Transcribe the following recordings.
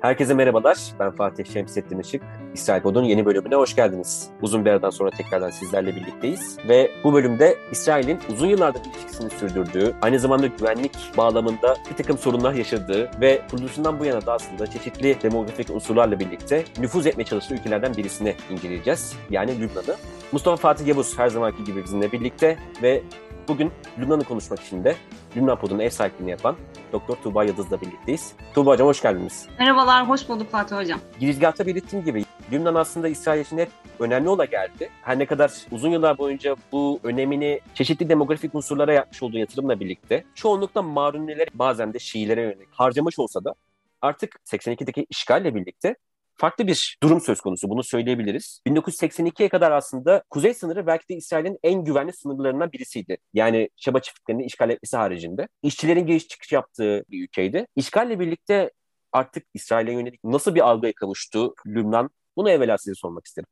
Herkese merhabalar. Ben Fatih Şemsettin Işık. İsrail Pod'un yeni bölümüne hoş geldiniz. Uzun bir aradan sonra tekrardan sizlerle birlikteyiz. Ve bu bölümde İsrail'in uzun yıllardır ilişkisini sürdürdüğü, aynı zamanda güvenlik bağlamında bir takım sorunlar yaşadığı ve kuruluşundan bu yana da aslında çeşitli demografik unsurlarla birlikte nüfuz etmeye çalıştığı ülkelerden birisini inceleyeceğiz. Yani Lübnan'ı. Mustafa Fatih Yavuz her zamanki gibi bizimle birlikte ve bugün Lübnan'ı konuşmak için de Lübnan Pod'un ev sahipliğini yapan Doktor Tuğba Yıldız'la birlikteyiz. Tuğba Hocam hoş geldiniz. Merhabalar, hoş bulduk Fatih Hocam. Girizgahta belirttiğim gibi Lübnan aslında İsrail için hep önemli ola geldi. Her ne kadar uzun yıllar boyunca bu önemini çeşitli demografik unsurlara yapmış olduğu yatırımla birlikte çoğunlukla Maruniler bazen de Şiilere yönelik harcamış olsa da artık 82'deki işgalle birlikte farklı bir durum söz konusu. Bunu söyleyebiliriz. 1982'ye kadar aslında kuzey sınırı belki de İsrail'in en güvenli sınırlarından birisiydi. Yani Şeba çiftliklerini işgal etmesi haricinde. İşçilerin giriş çıkış yaptığı bir ülkeydi. İşgalle birlikte artık İsrail'e yönelik nasıl bir algıya kavuştu Lübnan? Bunu evvela size sormak isterim.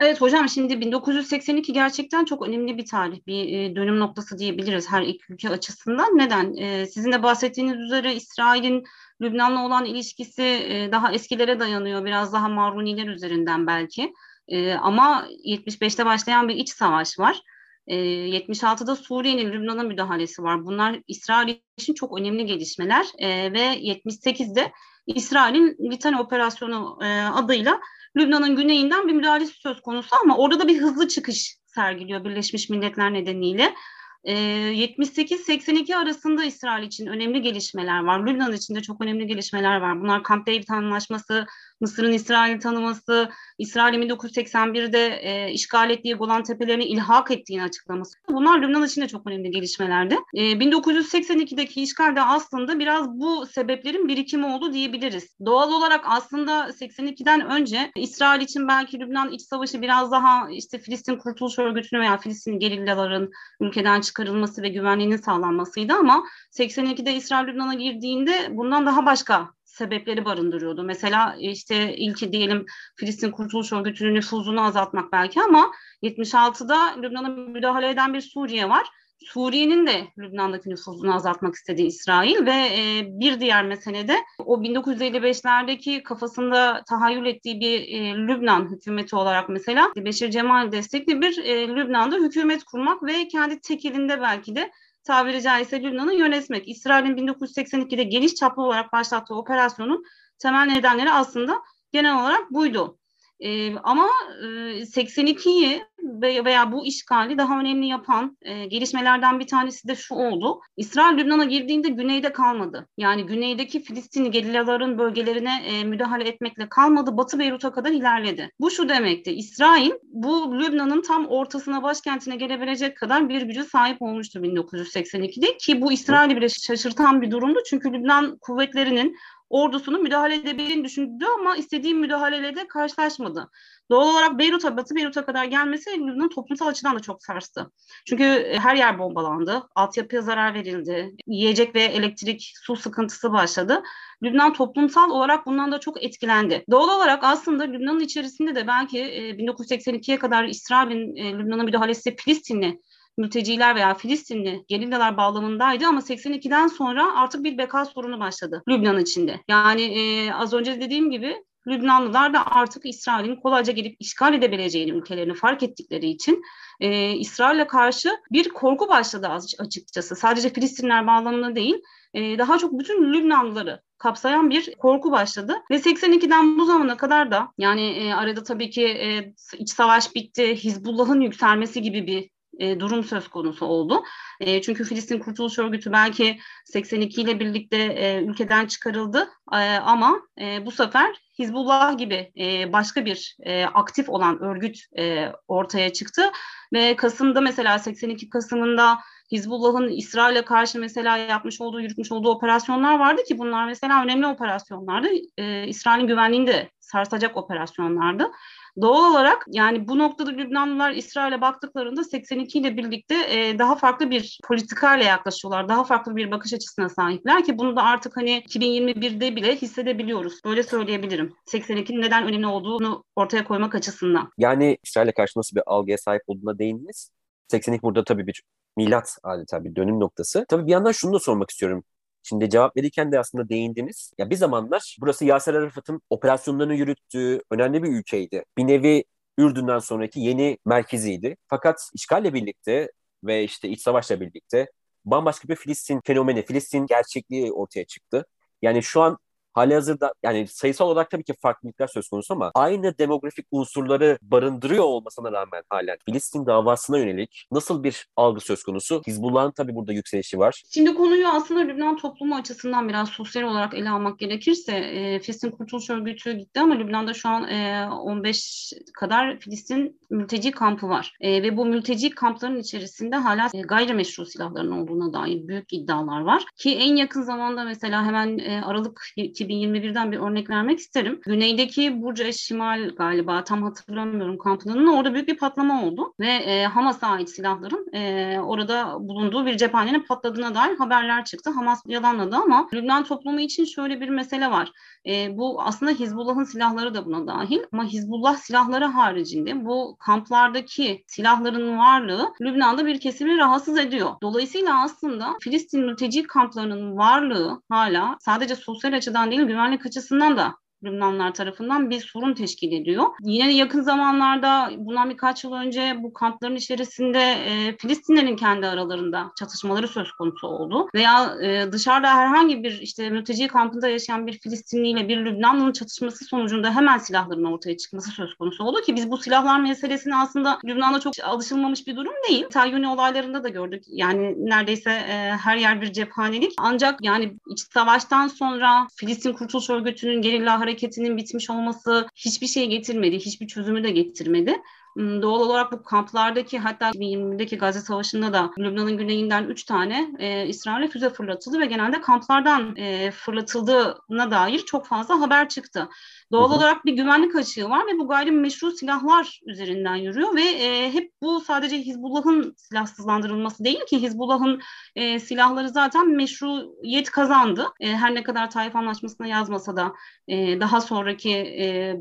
Evet hocam şimdi 1982 gerçekten çok önemli bir tarih, bir e, dönüm noktası diyebiliriz her iki ülke açısından. Neden? E, sizin de bahsettiğiniz üzere İsrail'in Lübnan'la olan ilişkisi e, daha eskilere dayanıyor, biraz daha Maruniler üzerinden belki. Ama 75'te başlayan bir iç savaş var. 76'da Suriye'nin Lübnan'a müdahalesi var. Bunlar İsrail için çok önemli gelişmeler ve 78'de İsrail'in Litani operasyonu adıyla Lübnan'ın güneyinden bir müdahalesi söz konusu ama orada da bir hızlı çıkış sergiliyor Birleşmiş Milletler nedeniyle. 78-82 ee, arasında İsrail için önemli gelişmeler var. Lübnan için de çok önemli gelişmeler var. Bunlar Camp David Anlaşması, Mısır'ın İsrail'i tanıması, İsrail'in 1981'de e, işgal ettiği Golan Tepelerini ilhak ettiğini açıklaması. Bunlar Lübnan için de çok önemli gelişmelerdi. E, 1982'deki işgalde aslında biraz bu sebeplerin birikimi oldu diyebiliriz. Doğal olarak aslında 82'den önce İsrail için belki Lübnan iç savaşı biraz daha işte Filistin Kurtuluş Örgütü'nü veya Filistin gerillaların ülkeden çıkarılması ve güvenliğinin sağlanmasıydı ama 82'de İsrail Lübnan'a girdiğinde bundan daha başka sebepleri barındırıyordu. Mesela işte ilki diyelim Filistin Kurtuluş Örgütü'nün nüfuzunu azaltmak belki ama 76'da Lübnan'a müdahale eden bir Suriye var. Suriye'nin de Lübnan'daki nüfuzunu azaltmak istedi İsrail ve e, bir diğer mesele de o 1955'lerdeki kafasında tahayyül ettiği bir e, Lübnan hükümeti olarak mesela Beşir Cemal destekli bir e, Lübnan'da hükümet kurmak ve kendi tekelinde belki de tabiri caizse Lübnan'ı yönetmek. İsrail'in 1982'de geniş çaplı olarak başlattığı operasyonun temel nedenleri aslında genel olarak buydu. E, ama e, 82'yi veya bu işgali daha önemli yapan e, gelişmelerden bir tanesi de şu oldu. İsrail Lübnan'a girdiğinde güneyde kalmadı. Yani güneydeki Filistinli gerillaların bölgelerine e, müdahale etmekle kalmadı. Batı Beyrut'a kadar ilerledi. Bu şu demekti. İsrail bu Lübnan'ın tam ortasına başkentine gelebilecek kadar bir gücü sahip olmuştu 1982'de ki bu İsrail'i bile şaşırtan bir durumdu. Çünkü Lübnan kuvvetlerinin ordusunun müdahale edebildiğini düşündü ama istediği müdahaleyle de karşılaşmadı. Doğal olarak Beyrut'a, Batı Beyrut'a kadar gelmesi Lübnan'ı toplumsal açıdan da çok sarstı. Çünkü e, her yer bombalandı, altyapıya zarar verildi, yiyecek ve elektrik, su sıkıntısı başladı. Lübnan toplumsal olarak bundan da çok etkilendi. Doğal olarak aslında Lübnan'ın içerisinde de belki 1982'ye kadar İsrail'in e, Lübnan'a müdahalesi Filistinli mülteciler veya Filistinli gerillalar bağlamındaydı ama 82'den sonra artık bir beka sorunu başladı Lübnan içinde. Yani e, az önce dediğim gibi Lübnanlılar da artık İsrail'in kolayca gelip işgal edebileceğini ülkelerini fark ettikleri için e, İsrail'e karşı bir korku başladı açıkçası. Sadece Filistinler bağlamında değil, e, daha çok bütün Lübnanlıları kapsayan bir korku başladı. Ve 82'den bu zamana kadar da yani e, arada tabii ki e, iç savaş bitti, Hizbullah'ın yükselmesi gibi bir e, durum söz konusu oldu. E, çünkü Filistin Kurtuluş Örgütü belki 82 ile birlikte e, ülkeden çıkarıldı e, ama e, bu sefer Hizbullah gibi e, başka bir e, aktif olan örgüt e, ortaya çıktı ve Kasım'da mesela 82 Kasım'ında Hizbullah'ın İsrail'e karşı mesela yapmış olduğu, yürütmüş olduğu operasyonlar vardı ki bunlar mesela önemli operasyonlardı. E, İsrail'in güvenliğini de sarsacak operasyonlardı. Doğal olarak yani bu noktada Lübnanlılar İsrail'e baktıklarında 82 ile birlikte e, daha farklı bir politikayla yaklaşıyorlar. Daha farklı bir bakış açısına sahipler ki bunu da artık hani 2021'de bile hissedebiliyoruz. Böyle söyleyebilirim. 82'nin neden önemli olduğunu ortaya koymak açısından. Yani İsrail'e karşı nasıl bir algıya sahip olduğuna değindiniz. 82 burada tabii bir milat adeta bir dönüm noktası. Tabii bir yandan şunu da sormak istiyorum. Şimdi cevap verirken de aslında değindiniz. Ya bir zamanlar burası Yasser Arafat'ın operasyonlarını yürüttüğü önemli bir ülkeydi. Bir nevi Ürdün'den sonraki yeni merkeziydi. Fakat işgalle birlikte ve işte iç savaşla birlikte bambaşka bir Filistin fenomeni, Filistin gerçekliği ortaya çıktı. Yani şu an hali hazırda yani sayısal olarak tabii ki farklılıklar söz konusu ama aynı demografik unsurları barındırıyor olmasına rağmen halen Filistin davasına yönelik nasıl bir algı söz konusu? Hizbullah'ın tabii burada yükselişi var. Şimdi konuyu aslında Lübnan toplumu açısından biraz sosyal olarak ele almak gerekirse e, Filistin Kurtuluş Örgütü gitti ama Lübnan'da şu an e, 15 kadar Filistin mülteci kampı var. E, ve bu mülteci kampların içerisinde hala e, gayrimeşru silahların olduğuna dair büyük iddialar var. Ki en yakın zamanda mesela hemen e, Aralık 2021'den bir örnek vermek isterim. Güneydeki Burca Şimal galiba tam hatırlamıyorum kampının orada büyük bir patlama oldu ve e, Hamas'a ait silahların e, orada bulunduğu bir cephanenin patladığına dair haberler çıktı. Hamas yalanladı ama Lübnan toplumu için şöyle bir mesele var. E, bu aslında Hizbullah'ın silahları da buna dahil ama Hizbullah silahları haricinde bu kamplardaki silahların varlığı Lübnan'da bir kesimi rahatsız ediyor. Dolayısıyla aslında Filistin mülteci kamplarının varlığı hala sadece sosyal açıdan değil güvenlik açısından da Lübnanlar tarafından bir sorun teşkil ediyor. Yine yakın zamanlarda bundan birkaç yıl önce bu kampların içerisinde e, Filistinlerin kendi aralarında çatışmaları söz konusu oldu. Veya e, dışarıda herhangi bir işte mülteci kampında yaşayan bir Filistinli ile bir Lübnanlı'nın çatışması sonucunda hemen silahların ortaya çıkması söz konusu oldu ki biz bu silahlar meselesini aslında Lübnan'da çok alışılmamış bir durum değil. Tayyuni olaylarında da gördük. Yani neredeyse e, her yer bir cephanelik. Ancak yani iç savaştan sonra Filistin Kurtuluş Örgütü'nün gerilla hareketinin bitmiş olması hiçbir şey getirmedi, hiçbir çözümü de getirmedi. Doğal olarak bu kamplardaki hatta 2020'deki Gazze Savaşı'nda da Lübnan'ın güneyinden 3 tane e, İsrail'e füze fırlatıldı ve genelde kamplardan e, fırlatıldığına dair çok fazla haber çıktı. Doğal hı hı. olarak bir güvenlik açığı var ve bu gayrimeşru silahlar üzerinden yürüyor ve e, hep bu sadece Hizbullah'ın silahsızlandırılması değil ki Hizbullah'ın e, silahları zaten meşruiyet kazandı. E, her ne kadar Taif Anlaşması'na yazmasa da e, daha sonraki e,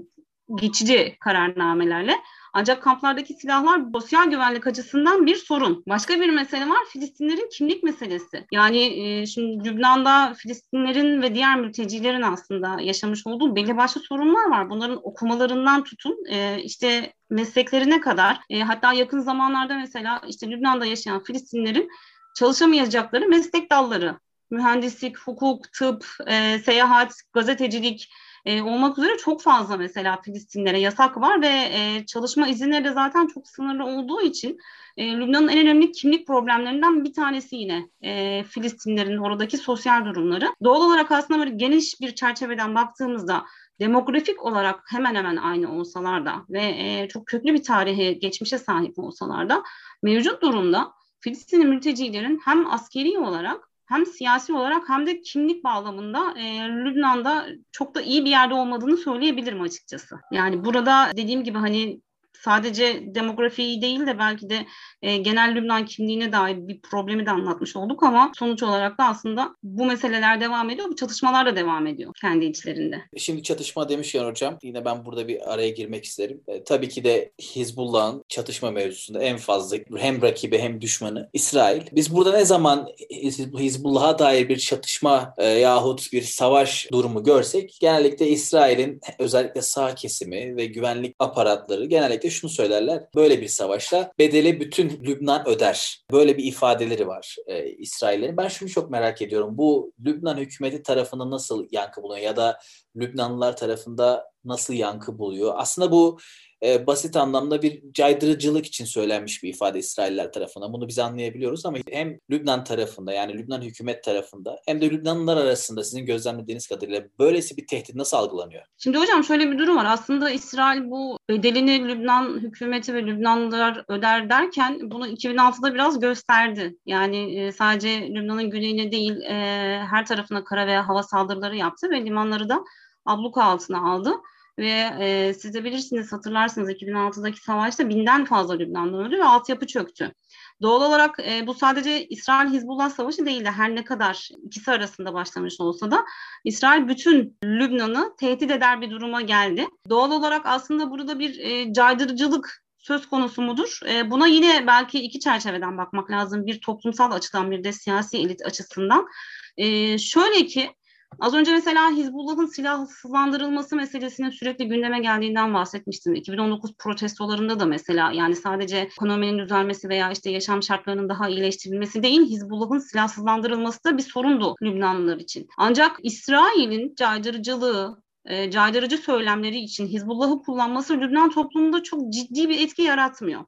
geçici kararnamelerle ancak kamplardaki silahlar sosyal güvenlik açısından bir sorun. Başka bir mesele var Filistinlerin kimlik meselesi. Yani e, şimdi Lübnan'da Filistinlerin ve diğer mültecilerin aslında yaşamış olduğu belli başlı sorunlar var. Bunların okumalarından tutun e, işte mesleklerine kadar e, hatta yakın zamanlarda mesela işte Lübnan'da yaşayan Filistinlerin çalışamayacakları meslek dalları mühendislik, hukuk, tıp, e, seyahat, gazetecilik, e, olmak üzere çok fazla mesela Filistinlere yasak var ve e, çalışma izinleri zaten çok sınırlı olduğu için e, Lübnan'ın en önemli kimlik problemlerinden bir tanesi yine e, Filistinlerin oradaki sosyal durumları. Doğal olarak aslında böyle geniş bir çerçeveden baktığımızda demografik olarak hemen hemen aynı olsalar da ve e, çok köklü bir tarihe, geçmişe sahip olsalar da mevcut durumda Filistinli mültecilerin hem askeri olarak hem siyasi olarak hem de kimlik bağlamında e, Lübnan'da çok da iyi bir yerde olmadığını söyleyebilirim açıkçası. Yani burada dediğim gibi hani sadece demografiyi değil de belki de e, genel Lübnan kimliğine dair bir problemi de anlatmış olduk ama sonuç olarak da aslında bu meseleler devam ediyor, bu çatışmalar da devam ediyor kendi içlerinde. Şimdi çatışma demişken hocam yine ben burada bir araya girmek isterim. E, tabii ki de Hizbullah'ın çatışma mevzusunda en fazla hem rakibi hem düşmanı İsrail. Biz burada ne zaman Hizbullah'a dair bir çatışma e, yahut bir savaş durumu görsek genellikle İsrail'in özellikle sağ kesimi ve güvenlik aparatları genellikle şunu söylerler. Böyle bir savaşta bedeli bütün Lübnan öder. Böyle bir ifadeleri var e, İsraillerin. Ben şunu çok merak ediyorum. Bu Lübnan hükümeti tarafından nasıl yankı buluyor ya da Lübnanlılar tarafında nasıl yankı buluyor? Aslında bu e, basit anlamda bir caydırıcılık için söylenmiş bir ifade İsrailler tarafından. Bunu biz anlayabiliyoruz ama hem Lübnan tarafında yani Lübnan hükümet tarafında hem de Lübnanlılar arasında sizin gözlemlediğiniz kadarıyla böylesi bir tehdit nasıl algılanıyor? Şimdi hocam şöyle bir durum var. Aslında İsrail bu bedelini Lübnan hükümeti ve Lübnanlılar öder derken bunu 2006'da biraz gösterdi. Yani e, sadece Lübnan'ın güneyine değil e, her tarafına kara ve hava saldırıları yaptı ve limanları da abluka altına aldı ve e, siz de bilirsiniz hatırlarsınız 2006'daki savaşta binden fazla Lübnanlı öldü ve altyapı çöktü. Doğal olarak e, bu sadece İsrail-Hizbullah savaşı değil de her ne kadar ikisi arasında başlamış olsa da İsrail bütün Lübnan'ı tehdit eder bir duruma geldi. Doğal olarak aslında burada bir e, caydırıcılık söz konusu mudur? E, buna yine belki iki çerçeveden bakmak lazım. Bir toplumsal açıdan bir de siyasi elit açısından. E, şöyle ki Az önce mesela Hizbullah'ın silahsızlandırılması meselesinin sürekli gündeme geldiğinden bahsetmiştim. 2019 protestolarında da mesela yani sadece ekonominin düzelmesi veya işte yaşam şartlarının daha iyileştirilmesi değil, Hizbullah'ın silahsızlandırılması da bir sorundu Lübnanlılar için. Ancak İsrail'in caydırıcılığı, e, caydırıcı söylemleri için Hizbullah'ı kullanması Lübnan toplumunda çok ciddi bir etki yaratmıyor.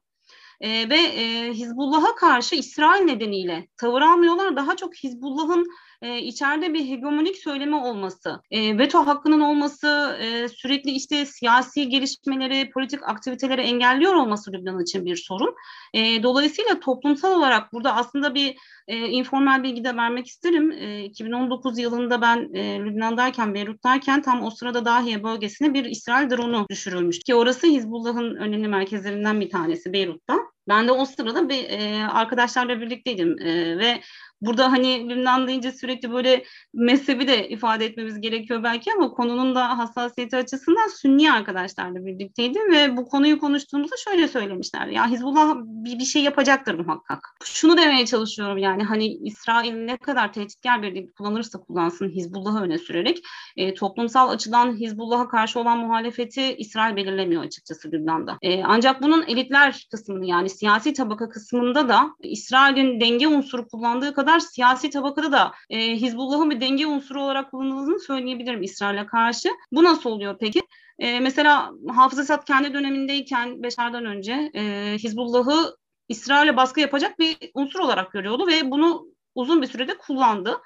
E, ve e, Hizbullah'a karşı İsrail nedeniyle tavır almıyorlar. Daha çok Hizbullah'ın e, içeride bir hegemonik söylemi olması, e, veto hakkının olması, e, sürekli işte siyasi gelişmeleri, politik aktiviteleri engelliyor olması Lübnan için bir sorun. E, dolayısıyla toplumsal olarak burada aslında bir e, informal bilgi de vermek isterim. E, 2019 yılında ben e, Lübnan'dayken, Beyrut'tayken tam o sırada Dahiye bölgesine bir İsrail drone'u düşürülmüş. Ki orası Hizbullah'ın önemli merkezlerinden bir tanesi Beyrut'ta. Ben de o sırada bir e, arkadaşlarla birlikteydim e, ve Burada hani Lübnan deyince sürekli böyle mezhebi de ifade etmemiz gerekiyor belki ama konunun da hassasiyeti açısından Sünni arkadaşlarla birlikteydim ve bu konuyu konuştuğumuzda şöyle söylemişler. Ya Hizbullah bir, bir şey yapacaktır muhakkak. Şunu demeye çalışıyorum yani hani İsrail ne kadar tehditkar bir dil kullanırsa kullansın Hizbullah'ı öne sürerek e, toplumsal açıdan Hizbullah'a karşı olan muhalefeti İsrail belirlemiyor açıkçası Lübnan'da. E, ancak bunun elitler kısmını yani siyasi tabaka kısmında da İsrail'in denge unsuru kullandığı kadar kadar siyasi tabakada da e, Hizbullah'ın bir denge unsuru olarak kullanıldığını söyleyebilirim İsrail'e karşı. Bu nasıl oluyor peki? E, mesela Hafız Esad kendi dönemindeyken Beşar'dan önce e, Hizbullah'ı İsrail'e baskı yapacak bir unsur olarak görüyordu ve bunu uzun bir sürede kullandı.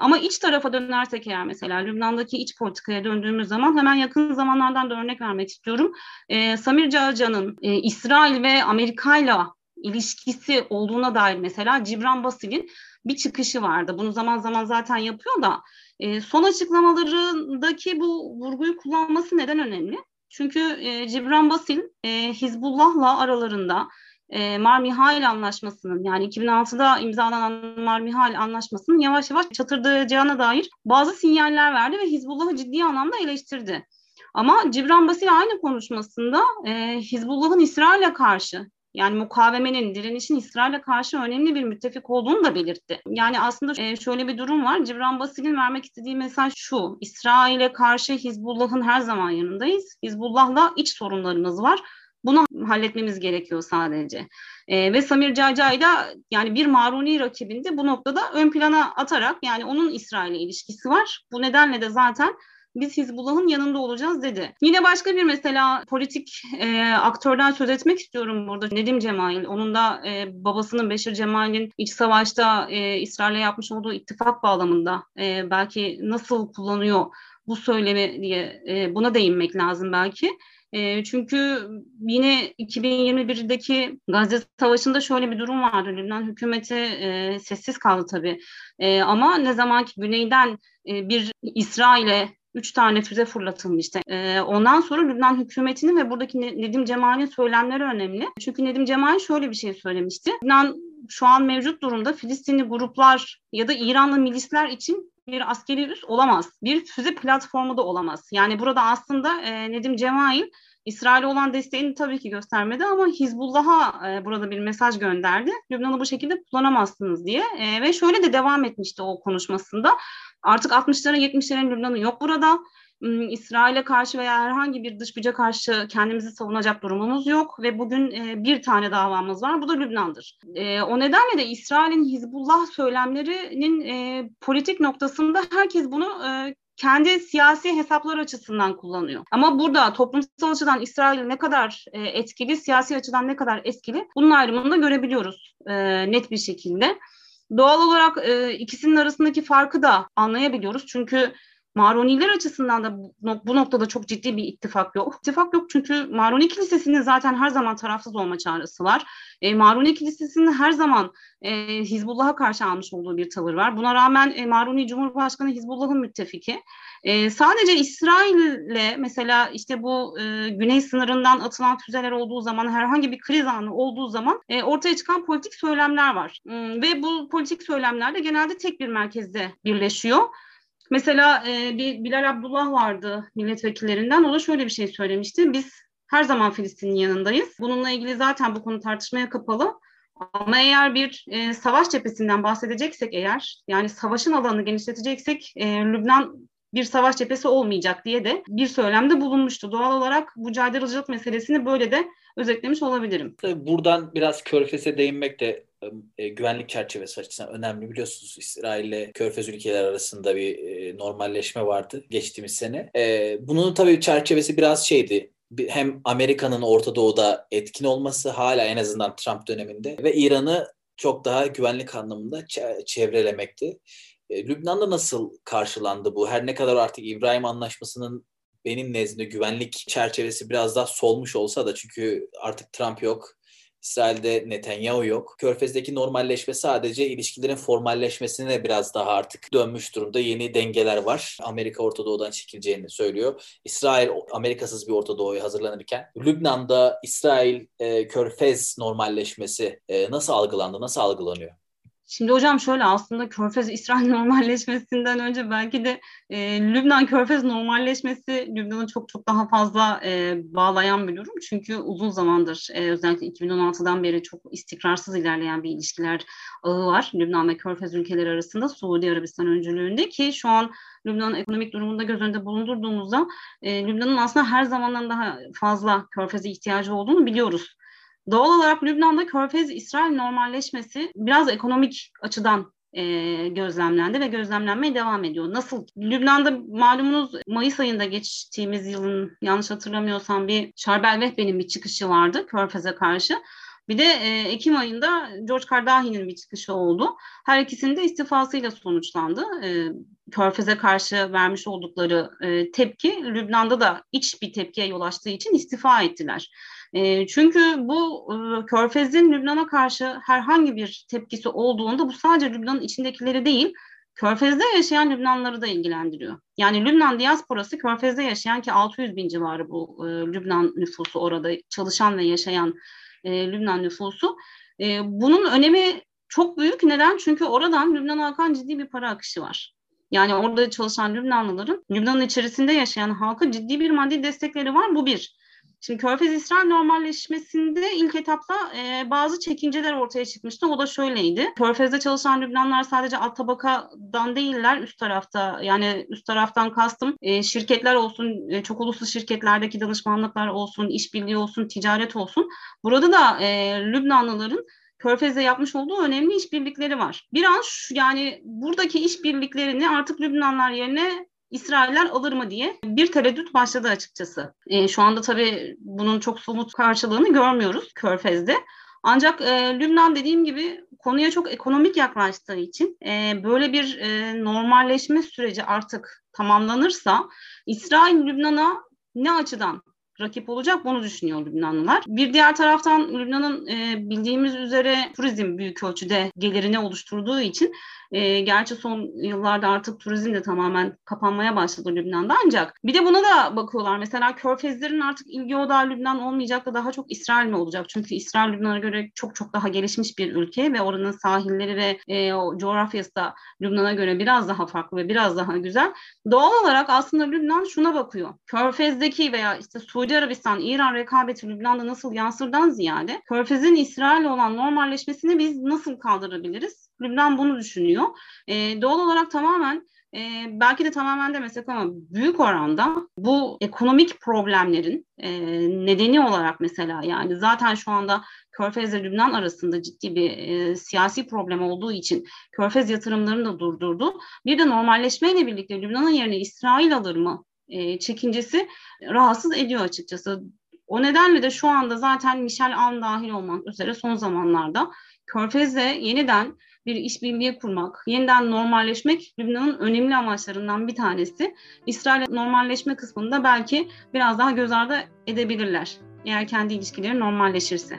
Ama iç tarafa dönersek eğer mesela Lübnan'daki iç politikaya döndüğümüz zaman hemen yakın zamanlardan da örnek vermek istiyorum. E, Samir Cacan'ın e, İsrail ve Amerika'yla ilişkisi olduğuna dair mesela Cibran Basil'in bir çıkışı vardı. Bunu zaman zaman zaten yapıyor da e, son açıklamalarındaki bu vurguyu kullanması neden önemli? Çünkü e, Cibran Basil e, Hizbullah'la aralarında e, Mar-Mihail anlaşmasının yani 2006'da imzalanan Mar-Mihail anlaşmasının yavaş yavaş çatırdayacağına dair bazı sinyaller verdi ve Hizbullah'ı ciddi anlamda eleştirdi. Ama Cibran Basil aynı konuşmasında e, Hizbullah'ın İsrail'e karşı yani mukavemenin, direnişin İsrail'e karşı önemli bir müttefik olduğunu da belirtti. Yani aslında e, şöyle bir durum var. Cibran Basil'in vermek istediği mesaj şu. İsrail'e karşı Hizbullah'ın her zaman yanındayız. Hizbullah'la iç sorunlarımız var. Bunu halletmemiz gerekiyor sadece. E, ve Samir Cacay da yani bir Maruni rakibinde bu noktada ön plana atarak yani onun İsrail'e ilişkisi var. Bu nedenle de zaten biz Hizbullah'ın yanında olacağız dedi. Yine başka bir mesela politik e, aktörden söz etmek istiyorum burada. Nedim Cemal, onun da e, babasının Beşir Cemal'in iç savaşta e, İsrail'e yapmış olduğu ittifak bağlamında e, belki nasıl kullanıyor bu söylemi diye e, buna değinmek lazım belki. E, çünkü yine 2021'deki Gazze Savaşı'nda şöyle bir durum vardı. Lübnan hükümeti e, sessiz kaldı tabii. E, ama ne zaman ki güneyden e, bir İsrail'e üç tane füze fırlatılmıştı. E, ondan sonra Lübnan hükümetinin ve buradaki Nedim Cemal'in söylemleri önemli. Çünkü Nedim Cemal şöyle bir şey söylemişti. Lübnan şu an mevcut durumda Filistinli gruplar ya da İranlı milisler için bir askeri üs olamaz. Bir füze platformu da olamaz. Yani burada aslında e, Nedim Cemal İsrail'e olan desteğini tabii ki göstermedi ama Hizbullah'a e, burada bir mesaj gönderdi. Lübnan'ı bu şekilde kullanamazsınız diye e, ve şöyle de devam etmişti o konuşmasında. Artık 60'ların 70'lerin Lübnan'ı yok burada. Hmm, İsrail'e karşı veya herhangi bir dış güce karşı kendimizi savunacak durumumuz yok ve bugün e, bir tane davamız var. Bu da Lübnan'dır. E, o nedenle de İsrail'in Hizbullah söylemlerinin e, politik noktasında herkes bunu kendi siyasi hesaplar açısından kullanıyor. Ama burada toplumsal açıdan İsrail ne kadar etkili, siyasi açıdan ne kadar etkili bunun ayrımını da görebiliyoruz net bir şekilde. Doğal olarak e, ikisinin arasındaki farkı da anlayabiliyoruz. Çünkü Maroniler açısından da bu, noktada çok ciddi bir ittifak yok. İttifak yok çünkü Maroni Kilisesi'nin zaten her zaman tarafsız olma çağrısı var. E, Maruni Kilisesi'nin her zaman e, Hizbullah'a karşı almış olduğu bir tavır var. Buna rağmen e, Maruni Cumhurbaşkanı Hizbullah'ın müttefiki. E, sadece İsrail'le mesela işte bu e, güney sınırından atılan füzeler olduğu zaman herhangi bir kriz anı olduğu zaman e, ortaya çıkan politik söylemler var. E, ve bu politik söylemler de genelde tek bir merkezde birleşiyor. Mesela e, bir Bilal Abdullah vardı milletvekillerinden. O da şöyle bir şey söylemişti. Biz her zaman Filistin'in yanındayız. Bununla ilgili zaten bu konu tartışmaya kapalı. Ama eğer bir e, savaş cephesinden bahsedeceksek eğer, yani savaşın alanını genişleteceksek e, Lübnan bir savaş cephesi olmayacak diye de bir söylemde bulunmuştu. Doğal olarak bu caydırıcılık meselesini böyle de özetlemiş olabilirim. Tabii buradan biraz Körfez'e değinmek de e, güvenlik çerçevesi açısından önemli. Biliyorsunuz İsrail ile Körfez ülkeler arasında bir e, normalleşme vardı geçtiğimiz sene. E, bunun tabii çerçevesi biraz şeydi hem Amerika'nın Orta Doğu'da etkin olması hala en azından Trump döneminde ve İran'ı çok daha güvenlik anlamında çevrelemekti. E, Lübnan'da nasıl karşılandı bu? Her ne kadar artık İbrahim Anlaşması'nın benim nezdimde güvenlik çerçevesi biraz daha solmuş olsa da çünkü artık Trump yok. İsrail'de Netanyahu yok. Körfez'deki normalleşme sadece ilişkilerin formalleşmesine biraz daha artık dönmüş durumda. Yeni dengeler var. Amerika Orta Doğu'dan çekileceğini söylüyor. İsrail Amerikasız bir Orta Doğu'ya hazırlanırken Lübnan'da İsrail e, Körfez normalleşmesi e, nasıl algılandı, nasıl algılanıyor? Şimdi hocam şöyle aslında Körfez-İsrail normalleşmesinden önce belki de e, Lübnan-Körfez normalleşmesi Lübnan'ı çok çok daha fazla e, bağlayan bir durum. Çünkü uzun zamandır e, özellikle 2016'dan beri çok istikrarsız ilerleyen bir ilişkiler ağı var. Lübnan ve Körfez ülkeleri arasında Suudi Arabistan öncülüğünde ki şu an Lübnan'ın ekonomik durumunda göz önünde bulundurduğumuzda e, Lübnan'ın aslında her zamandan daha fazla Körfez'e ihtiyacı olduğunu biliyoruz. Doğal olarak Lübnan'da Körfez-İsrail normalleşmesi biraz ekonomik açıdan e, gözlemlendi ve gözlemlenmeye devam ediyor. Nasıl? Lübnan'da malumunuz Mayıs ayında geçtiğimiz yılın yanlış hatırlamıyorsam bir Şarbel Vehbe'nin bir çıkışı vardı Körfez'e karşı. Bir de e, Ekim ayında George Kardahi'nin bir çıkışı oldu. Her ikisinin de istifasıyla sonuçlandı. E, Körfez'e karşı vermiş oldukları e, tepki Lübnan'da da iç bir tepkiye yol açtığı için istifa ettiler. E, çünkü bu e, Körfez'in Lübnan'a karşı herhangi bir tepkisi olduğunda bu sadece Lübnan'ın içindekileri değil, Körfez'de yaşayan Lübnanları da ilgilendiriyor. Yani Lübnan diasporası Körfez'de yaşayan ki 600 bin civarı bu e, Lübnan nüfusu orada çalışan ve yaşayan e, Lübnan nüfusu. E, bunun önemi çok büyük. Neden? Çünkü oradan Lübnan'a akan ciddi bir para akışı var. Yani orada çalışan Lübnanlıların Lübnan'ın içerisinde yaşayan halka ciddi bir maddi destekleri var. Bu bir. Şimdi Körfez-İsrail normalleşmesinde ilk etapta e, bazı çekinceler ortaya çıkmıştı. O da şöyleydi. Körfez'de çalışan Lübnanlar sadece alt tabakadan değiller üst tarafta. Yani üst taraftan kastım e, şirketler olsun, e, çok uluslu şirketlerdeki danışmanlıklar olsun, işbirliği olsun, ticaret olsun. Burada da e, Lübnanlıların Körfez'de yapmış olduğu önemli işbirlikleri var. Biraz yani buradaki işbirliklerini artık Lübnanlar yerine İsrailler alır mı diye bir tereddüt başladı açıkçası. E, şu anda tabii bunun çok somut karşılığını görmüyoruz Körfez'de. Ancak e, Lübnan dediğim gibi konuya çok ekonomik yaklaştığı için e, böyle bir e, normalleşme süreci artık tamamlanırsa İsrail Lübnan'a ne açıdan rakip olacak bunu düşünüyor Lübnanlılar. Bir diğer taraftan Lübnan'ın e, bildiğimiz üzere turizm büyük ölçüde gelirini oluşturduğu için e, gerçi son yıllarda artık turizm de tamamen kapanmaya başladı Lübnan'da ancak bir de buna da bakıyorlar. Mesela Körfezlerin artık ilgi odağı Lübnan olmayacak da daha çok İsrail mi olacak? Çünkü İsrail Lübnan'a göre çok çok daha gelişmiş bir ülke ve oranın sahilleri ve e, o coğrafyası da Lübnan'a göre biraz daha farklı ve biraz daha güzel. Doğal olarak aslında Lübnan şuna bakıyor. Körfez'deki veya işte Suudi Arabistan, İran rekabeti Lübnan'da nasıl yansırdan ziyade Körfez'in İsrail'le olan normalleşmesini biz nasıl kaldırabiliriz? Lübnan bunu düşünüyor. E, doğal olarak tamamen e, belki de tamamen demesek ama büyük oranda bu ekonomik problemlerin e, nedeni olarak mesela yani zaten şu anda Körfez ile Lübnan arasında ciddi bir e, siyasi problem olduğu için Körfez yatırımlarını da durdurdu. Bir de normalleşmeyle birlikte Lübnan'ın yerine İsrail alır mı e, çekincesi rahatsız ediyor açıkçası. O nedenle de şu anda zaten Michel Aoun dahil olmak üzere son zamanlarda Körfez'e yeniden bir işbirliği kurmak, yeniden normalleşmek Lübnan'ın önemli amaçlarından bir tanesi. İsrail normalleşme kısmında belki biraz daha göz ardı edebilirler eğer kendi ilişkileri normalleşirse.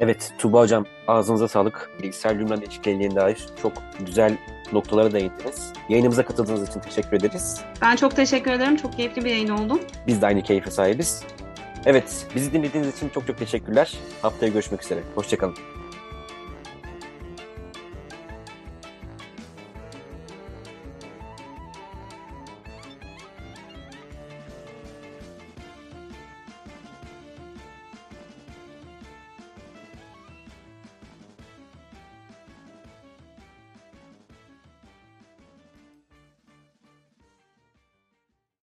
Evet Tuba Hocam ağzınıza sağlık. Bilgisayar Lübnan ilişkilerine dair çok güzel noktalara değindiniz. Yayınımıza katıldığınız için teşekkür ederiz. Ben çok teşekkür ederim. Çok keyifli bir yayın oldu. Biz de aynı keyfe sahibiz. Evet, bizi dinlediğiniz için çok çok teşekkürler. Haftaya görüşmek üzere. Hoşçakalın.